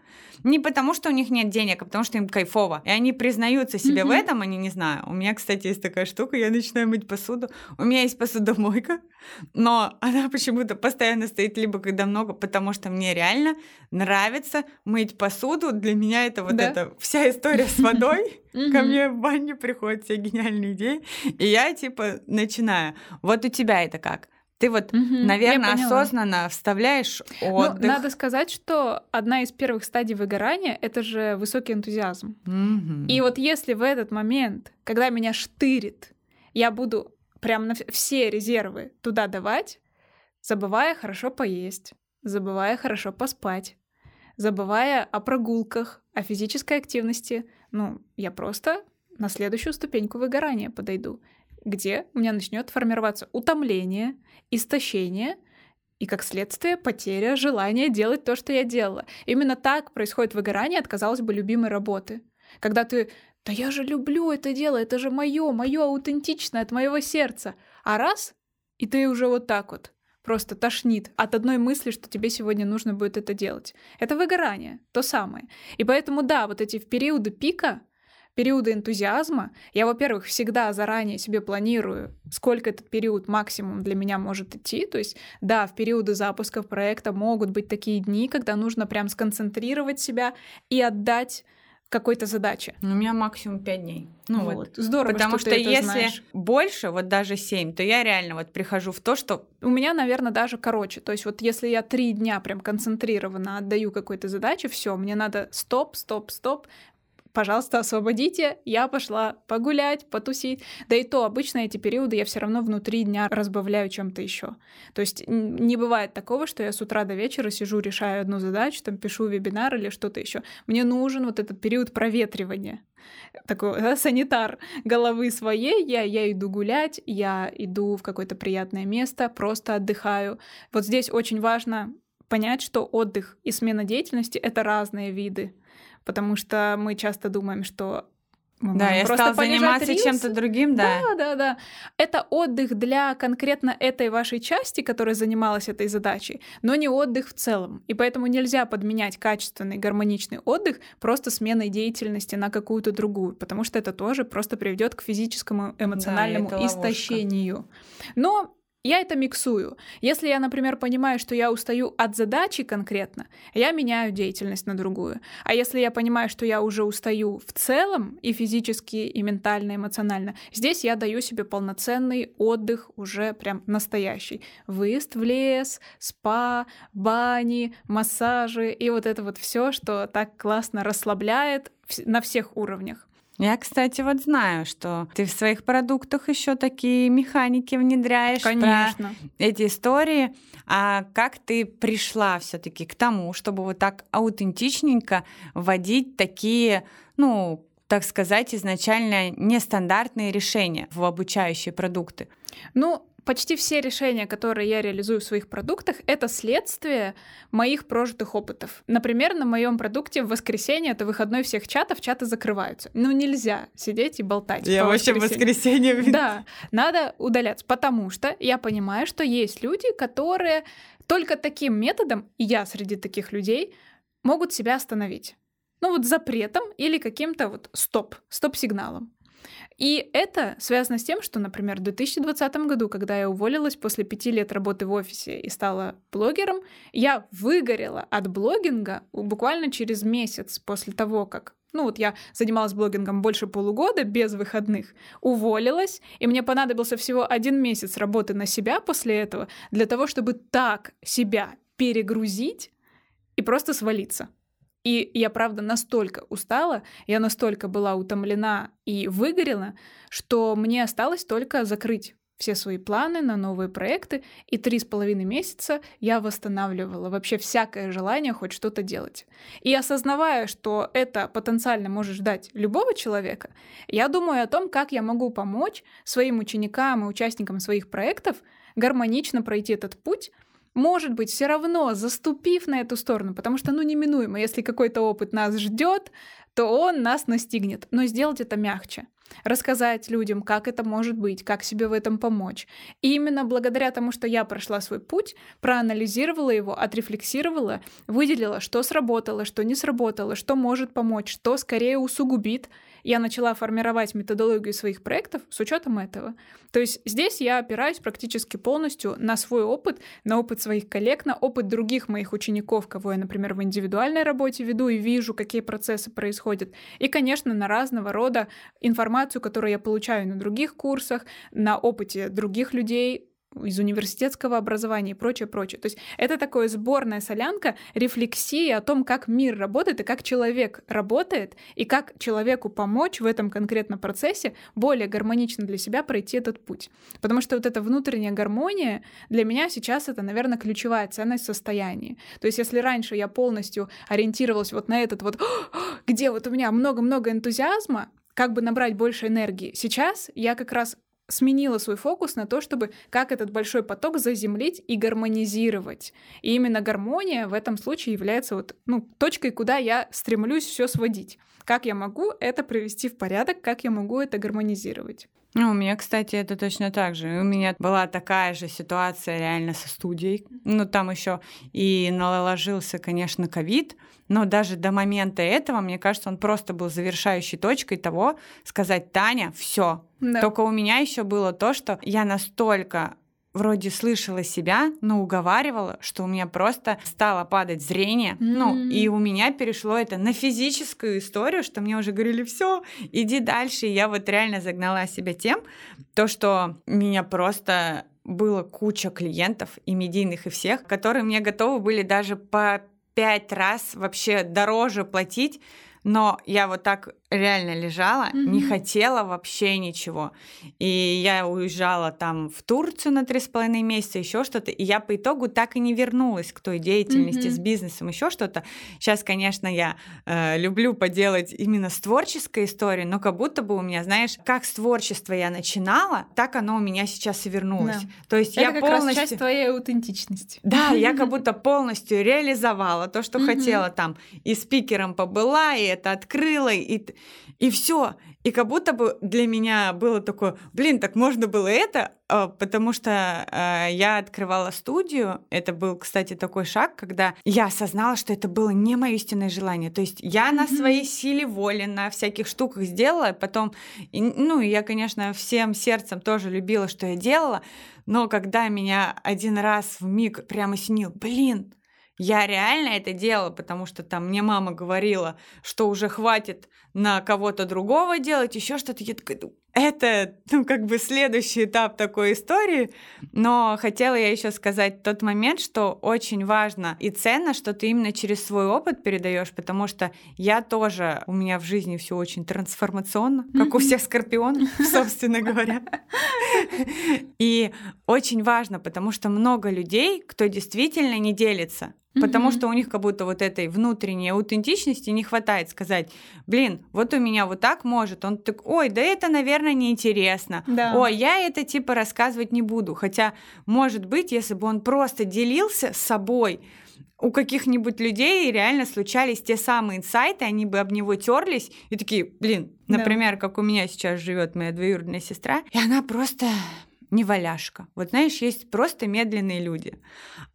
не потому, что у них нет денег, а потому что им кайфово. И они признаются себе mm-hmm. в этом, они не знаю. У меня, кстати, есть такая штука, я начинаю мыть посуду. У меня есть посудомойка, но она почему-то постоянно стоит либо когда много, потому что мне реально нравится мыть посуду. Для меня это вот да? эта вся история с водой. Ко мне в баню приходят все гениальные идеи, и я типа начинаю. Вот у тебя это как? Ты вот, угу, наверное, осознанно вставляешь ну, отдых. Ну, надо сказать, что одна из первых стадий выгорания это же высокий энтузиазм. Угу. И вот если в этот момент, когда меня штырит, я буду прям на все резервы туда давать, забывая хорошо поесть, забывая хорошо поспать, забывая о прогулках, о физической активности, ну, я просто на следующую ступеньку выгорания подойду. Где у меня начнет формироваться утомление, истощение и, как следствие, потеря желания делать то, что я делала. Именно так происходит выгорание от, казалось бы, любимой работы. Когда ты «Да я же люблю это дело, это же мое, мое аутентичное от моего сердца». А раз, и ты уже вот так вот просто тошнит от одной мысли, что тебе сегодня нужно будет это делать. Это выгорание, то самое. И поэтому, да, вот эти в периоды пика, периоды энтузиазма, я, во-первых, всегда заранее себе планирую, сколько этот период максимум для меня может идти. То есть, да, в периоды запуска проекта могут быть такие дни, когда нужно прям сконцентрировать себя и отдать какой-то задачи. У меня максимум 5 дней. Ну вот. вот. Здорово, Потому что, что, ты это если знаешь. больше, вот даже 7, то я реально вот прихожу в то, что... У меня, наверное, даже короче. То есть вот если я три дня прям концентрированно отдаю какой-то задаче, все, мне надо стоп, стоп, стоп, пожалуйста, освободите, я пошла погулять, потусить. Да и то, обычно эти периоды я все равно внутри дня разбавляю чем-то еще. То есть не бывает такого, что я с утра до вечера сижу, решаю одну задачу, там пишу вебинар или что-то еще. Мне нужен вот этот период проветривания такой да, санитар головы своей, я, я иду гулять, я иду в какое-то приятное место, просто отдыхаю. Вот здесь очень важно понять, что отдых и смена деятельности — это разные виды потому что мы часто думаем, что мы да, я просто стал заниматься рилс. чем-то другим, да. Да, да, да. Это отдых для конкретно этой вашей части, которая занималась этой задачей, но не отдых в целом. И поэтому нельзя подменять качественный гармоничный отдых просто сменой деятельности на какую-то другую, потому что это тоже просто приведет к физическому эмоциональному да, истощению. Но я это миксую. Если я, например, понимаю, что я устаю от задачи конкретно, я меняю деятельность на другую. А если я понимаю, что я уже устаю в целом и физически, и ментально, и эмоционально, здесь я даю себе полноценный отдых уже прям настоящий. Выезд в лес, спа, бани, массажи и вот это вот все, что так классно расслабляет на всех уровнях. Я, кстати, вот знаю, что ты в своих продуктах еще такие механики внедряешь. Конечно. Про эти истории. А как ты пришла все-таки к тому, чтобы вот так аутентичненько вводить такие, ну, так сказать, изначально нестандартные решения в обучающие продукты? Ну, почти все решения, которые я реализую в своих продуктах, это следствие моих прожитых опытов. Например, на моем продукте в воскресенье это выходной всех чатов, чаты закрываются. Ну нельзя сидеть и болтать. Я вообще в воскресенье. Да, надо удаляться, потому что я понимаю, что есть люди, которые только таким методом, и я среди таких людей, могут себя остановить. Ну вот запретом или каким-то вот стоп, стоп-сигналом. И это связано с тем, что, например, в 2020 году, когда я уволилась после пяти лет работы в офисе и стала блогером, я выгорела от блогинга буквально через месяц после того, как ну вот я занималась блогингом больше полугода без выходных, уволилась, и мне понадобился всего один месяц работы на себя после этого для того, чтобы так себя перегрузить и просто свалиться. И я, правда, настолько устала, я настолько была утомлена и выгорела, что мне осталось только закрыть все свои планы на новые проекты, и три с половиной месяца я восстанавливала вообще всякое желание хоть что-то делать. И осознавая, что это потенциально может ждать любого человека, я думаю о том, как я могу помочь своим ученикам и участникам своих проектов гармонично пройти этот путь, может быть, все равно заступив на эту сторону, потому что, ну, неминуемо, если какой-то опыт нас ждет, то он нас настигнет. Но сделать это мягче рассказать людям, как это может быть, как себе в этом помочь. И именно благодаря тому, что я прошла свой путь, проанализировала его, отрефлексировала, выделила, что сработало, что не сработало, что может помочь, что скорее усугубит, я начала формировать методологию своих проектов с учетом этого. То есть здесь я опираюсь практически полностью на свой опыт, на опыт своих коллег, на опыт других моих учеников, кого я, например, в индивидуальной работе веду и вижу, какие процессы происходят. И, конечно, на разного рода информацию, которую я получаю на других курсах, на опыте других людей, из университетского образования и прочее, прочее. То есть это такое сборная солянка рефлексии о том, как мир работает и как человек работает, и как человеку помочь в этом конкретном процессе более гармонично для себя пройти этот путь. Потому что вот эта внутренняя гармония для меня сейчас это, наверное, ключевая ценность состояния. То есть если раньше я полностью ориентировалась вот на этот вот, где вот у меня много-много энтузиазма, как бы набрать больше энергии. Сейчас я как раз сменила свой фокус на то, чтобы как этот большой поток заземлить и гармонизировать. И именно гармония в этом случае является вот, ну, точкой, куда я стремлюсь все сводить. Как я могу это привести в порядок, как я могу это гармонизировать. Ну, у меня, кстати, это точно так же. У меня была такая же ситуация реально со студией. Ну, там еще и наложился, конечно, ковид, но даже до момента этого, мне кажется, он просто был завершающей точкой того, сказать, Таня, все. Да. Только у меня еще было то, что я настолько вроде слышала себя, но уговаривала, что у меня просто стало падать зрение. Mm-hmm. Ну, и у меня перешло это на физическую историю, что мне уже говорили, все, иди дальше. И я вот реально загнала себя тем, то, что меня просто было куча клиентов и медийных, и всех, которые мне готовы были даже по пять раз вообще дороже платить, но я вот так реально лежала, mm-hmm. не хотела вообще ничего. И я уезжала там в Турцию на три с половиной месяца, еще что-то. И я по итогу так и не вернулась к той деятельности mm-hmm. с бизнесом, еще что-то. Сейчас, конечно, я э, люблю поделать именно с творческой историей, но как будто бы у меня, знаешь, как с творчества я начинала, так оно у меня сейчас и вернулось. Да. То есть Это я как полностью... раз часть твоей аутентичности. Да, я как будто полностью реализовала то, что хотела там. И спикером побыла, и это открыла, и и все. И как будто бы для меня было такое, блин, так можно было это, а, потому что э, я открывала студию. Это был, кстати, такой шаг, когда я осознала, что это было не мое истинное желание. То есть я на своей силе воли, на всяких штуках сделала, потом, ну, я, конечно, всем сердцем тоже любила, что я делала, но когда меня один раз в миг прямо снил, блин, я реально это делала, потому что там мне мама говорила, что уже хватит на кого-то другого делать, еще что-то. Я такая, это, ну, как бы следующий этап такой истории. Но хотела я еще сказать тот момент, что очень важно и ценно, что ты именно через свой опыт передаешь, потому что я тоже, у меня в жизни все очень трансформационно, как у всех скорпионов, собственно говоря. И очень важно, потому что много людей, кто действительно не делится, Потому что у них как будто вот этой внутренней аутентичности не хватает сказать, блин, вот у меня вот так может. Он так, ой, да это, наверное, неинтересно. Да. Ой, я это типа рассказывать не буду. Хотя, может быть, если бы он просто делился с собой, у каких-нибудь людей реально случались те самые инсайты, они бы об него терлись и такие, блин, например, да. как у меня сейчас живет моя двоюродная сестра, и она просто не валяшка. Вот знаешь, есть просто медленные люди.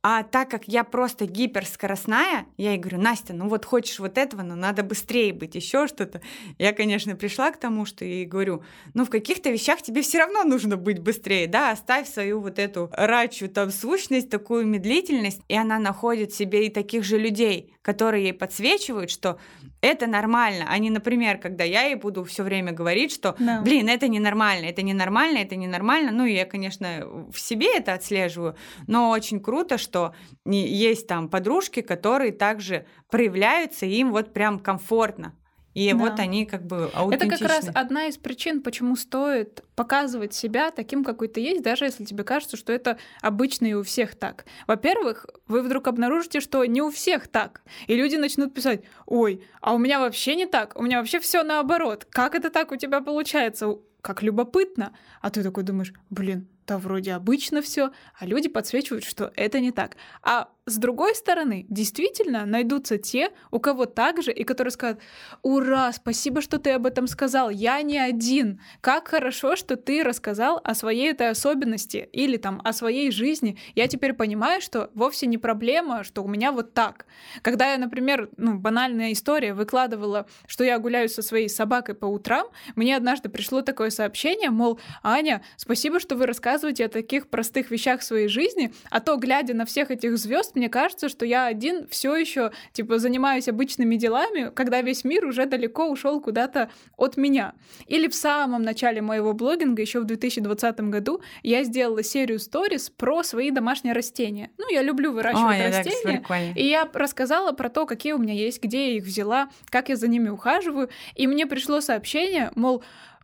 А так как я просто гиперскоростная, я ей говорю, Настя, ну вот хочешь вот этого, но надо быстрее быть, еще что-то. Я, конечно, пришла к тому, что и говорю, ну в каких-то вещах тебе все равно нужно быть быстрее, да, оставь свою вот эту рачу там сущность, такую медлительность, и она находит себе и таких же людей, которые ей подсвечивают, что это нормально, а не, например, когда я ей буду все время говорить, что, да. блин, это ненормально, это ненормально, это ненормально. Ну, я, конечно, в себе это отслеживаю, но очень круто, что есть там подружки, которые также проявляются, и им вот прям комфортно. И да. вот они как бы аутентичны. Это как раз одна из причин, почему стоит показывать себя таким, какой ты есть, даже если тебе кажется, что это обычно и у всех так. Во-первых, вы вдруг обнаружите, что не у всех так. И люди начнут писать, ой, а у меня вообще не так, у меня вообще все наоборот. Как это так у тебя получается? Как любопытно. А ты такой думаешь, блин, да вроде обычно все, а люди подсвечивают, что это не так. А с другой стороны, действительно найдутся те, у кого так же, и которые скажут, ура, спасибо, что ты об этом сказал, я не один. Как хорошо, что ты рассказал о своей этой особенности или там о своей жизни. Я теперь понимаю, что вовсе не проблема, что у меня вот так. Когда я, например, ну, банальная история, выкладывала, что я гуляю со своей собакой по утрам, мне однажды пришло такое сообщение, мол, Аня, спасибо, что вы рассказываете о таких простых вещах в своей жизни, а то, глядя на всех этих звезд, мне кажется, что я один все еще типа занимаюсь обычными делами, когда весь мир уже далеко ушел куда-то от меня. Или в самом начале моего блогинга, еще в 2020 году, я сделала серию сторис про свои домашние растения. Ну, я люблю выращивать Ой, растения. И я рассказала про то, какие у меня есть, где я их взяла, как я за ними ухаживаю. И мне пришло сообщение, мол,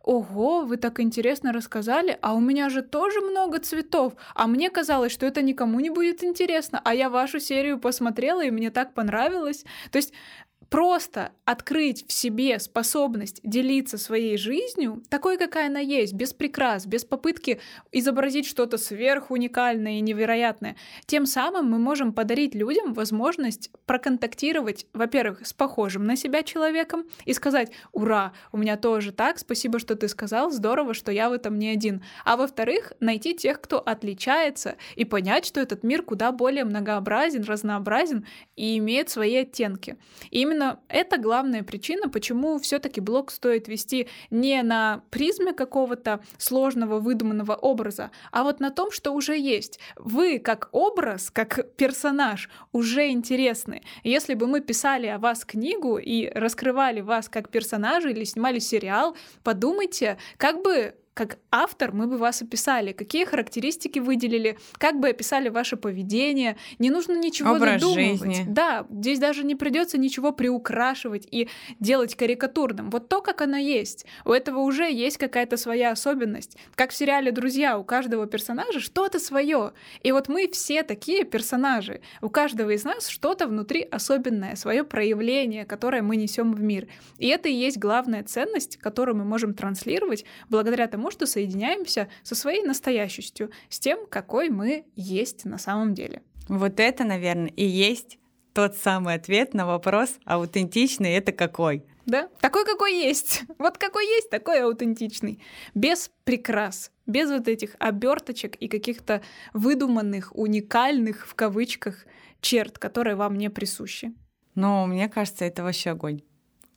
ого, вы так интересно рассказали, а у меня же тоже много цветов, а мне казалось, что это никому не будет интересно, а я вашу серию посмотрела, и мне так понравилось. То есть просто открыть в себе способность делиться своей жизнью, такой, какая она есть, без прикрас, без попытки изобразить что-то сверхуникальное и невероятное, тем самым мы можем подарить людям возможность проконтактировать, во-первых, с похожим на себя человеком и сказать «Ура, у меня тоже так, спасибо, что ты сказал, здорово, что я в этом не один», а во-вторых, найти тех, кто отличается, и понять, что этот мир куда более многообразен, разнообразен и имеет свои оттенки. И именно именно это главная причина, почему все-таки блог стоит вести не на призме какого-то сложного выдуманного образа, а вот на том, что уже есть. Вы как образ, как персонаж уже интересны. Если бы мы писали о вас книгу и раскрывали вас как персонажа или снимали сериал, подумайте, как бы как автор мы бы вас описали, какие характеристики выделили, как бы описали ваше поведение. Не нужно ничего Образ задумывать. жизни. Да, здесь даже не придется ничего приукрашивать и делать карикатурным. Вот то, как она есть. У этого уже есть какая-то своя особенность. Как в сериале «Друзья», у каждого персонажа что-то свое. И вот мы все такие персонажи. У каждого из нас что-то внутри особенное, свое проявление, которое мы несем в мир. И это и есть главная ценность, которую мы можем транслировать благодаря тому, потому что соединяемся со своей настоящестью, с тем, какой мы есть на самом деле. Вот это, наверное, и есть тот самый ответ на вопрос, аутентичный это какой? Да, такой, какой есть. Вот какой есть, такой аутентичный. Без прикрас, без вот этих оберточек и каких-то выдуманных, уникальных, в кавычках, черт, которые вам не присущи. Но мне кажется, это вообще огонь.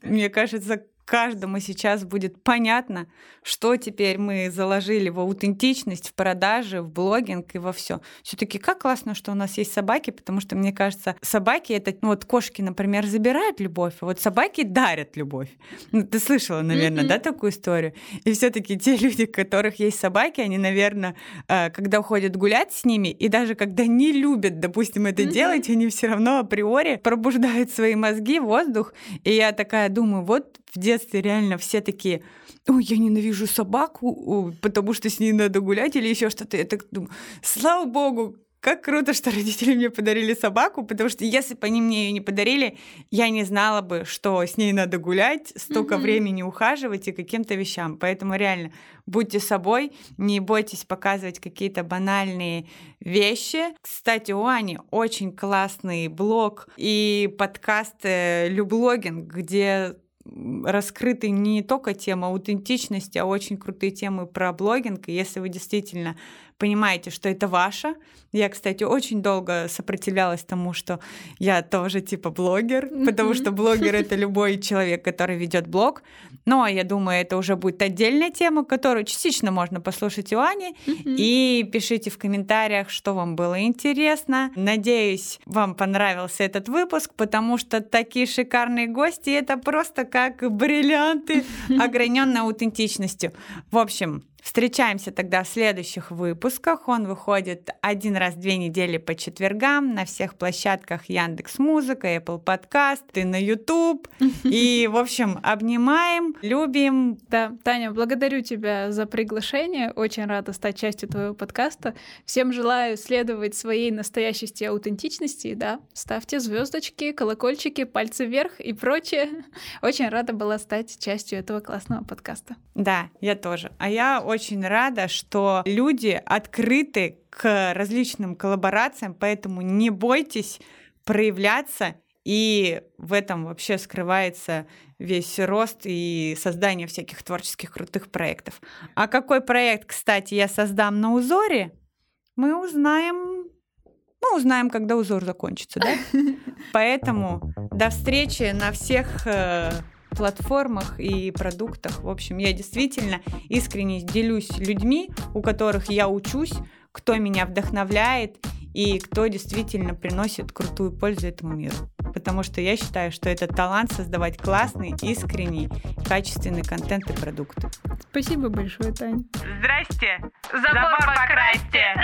Мне кажется, каждому сейчас будет понятно, что теперь мы заложили в аутентичность, в продажи, в блогинг и во все. Все-таки как классно, что у нас есть собаки, потому что мне кажется, собаки это, ну вот кошки, например, забирают любовь, а вот собаки дарят любовь. Ну, ты слышала, наверное, mm-hmm. да, такую историю? И все-таки те люди, у которых есть собаки, они, наверное, э, когда уходят гулять с ними, и даже когда не любят, допустим, это mm-hmm. делать, они все равно априори пробуждают свои мозги, воздух. И я такая думаю, вот в детстве реально все такие, ой, я ненавижу собаку, потому что с ней надо гулять или еще что-то. Я так думаю, слава богу, как круто, что родители мне подарили собаку, потому что если бы они мне ее не подарили, я не знала бы, что с ней надо гулять, столько mm-hmm. времени ухаживать и каким-то вещам. Поэтому реально будьте собой, не бойтесь показывать какие-то банальные вещи. Кстати, у Ани очень классный блог и подкаст э, Люблогинг, где раскрыты не только тема аутентичности, а очень крутые темы про блогинг. И если вы действительно понимаете, что это ваше. Я, кстати, очень долго сопротивлялась тому, что я тоже типа блогер, mm-hmm. потому что блогер это любой человек, который ведет блог. Но я думаю, это уже будет отдельная тема, которую частично можно послушать у Ани. Mm-hmm. И пишите в комментариях, что вам было интересно. Надеюсь, вам понравился этот выпуск, потому что такие шикарные гости это просто как бриллианты, ограненной аутентичностью. В общем, Встречаемся тогда в следующих выпусках. Он выходит один раз в две недели по четвергам на всех площадках Яндекс Музыка, Apple Podcast и на YouTube. И, в общем, обнимаем, любим. Да, Таня, благодарю тебя за приглашение. Очень рада стать частью твоего подкаста. Всем желаю следовать своей настоящести и аутентичности. Да, ставьте звездочки, колокольчики, пальцы вверх и прочее. Очень рада была стать частью этого классного подкаста. Да, я тоже. А я очень рада, что люди открыты к различным коллаборациям, поэтому не бойтесь проявляться, и в этом вообще скрывается весь рост и создание всяких творческих крутых проектов. А какой проект, кстати, я создам на узоре, мы узнаем мы узнаем, когда узор закончится, да? Поэтому до встречи на всех э, платформах и продуктах. В общем, я действительно искренне делюсь людьми, у которых я учусь, кто меня вдохновляет и кто действительно приносит крутую пользу этому миру. Потому что я считаю, что это талант создавать классный, искренний, качественный контент и продукты. Спасибо большое, Таня. Здрасте! Забор, Забор покрасьте!